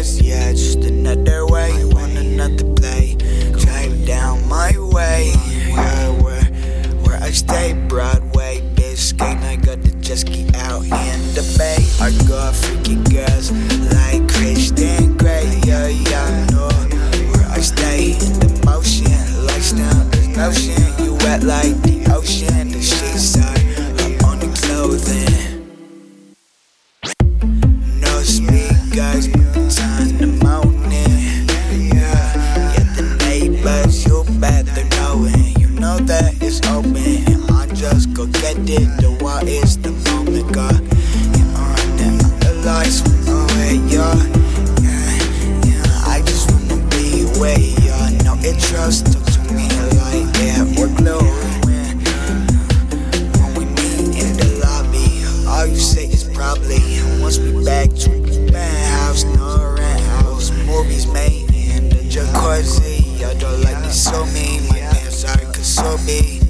yeah, just another way, on another play. Drive down my way, Where where, where I stay, Broadway, Biscayne. I got the jet ski out in the bay. I got freaky girls like Christian Grey, yeah, yeah, know Where I stay in the motion, lifestyle The ocean, You wet like the ocean. us go get it. The what is the moment, God? You're on them. The lights will know where you're. Yeah, yeah. I just wanna be where you are. No interest, talk to me like yeah, workload. When we meet in the lobby, all you say is probably. Once we back to the house, no rent house, movies made in the jacuzzi. Y'all don't like me so mean, my pants are so big.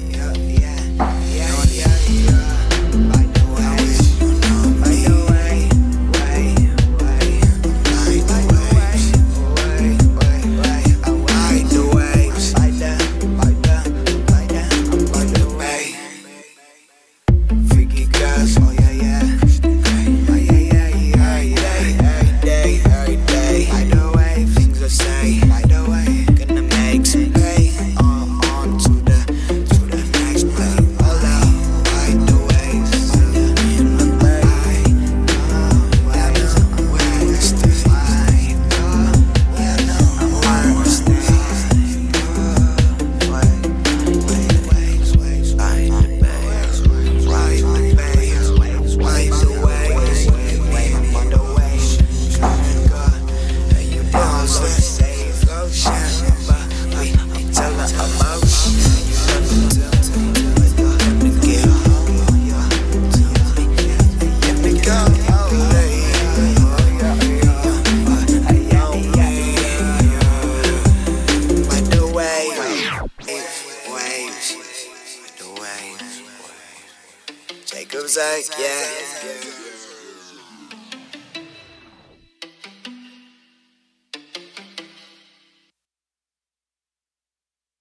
It was like, yeah. yeah.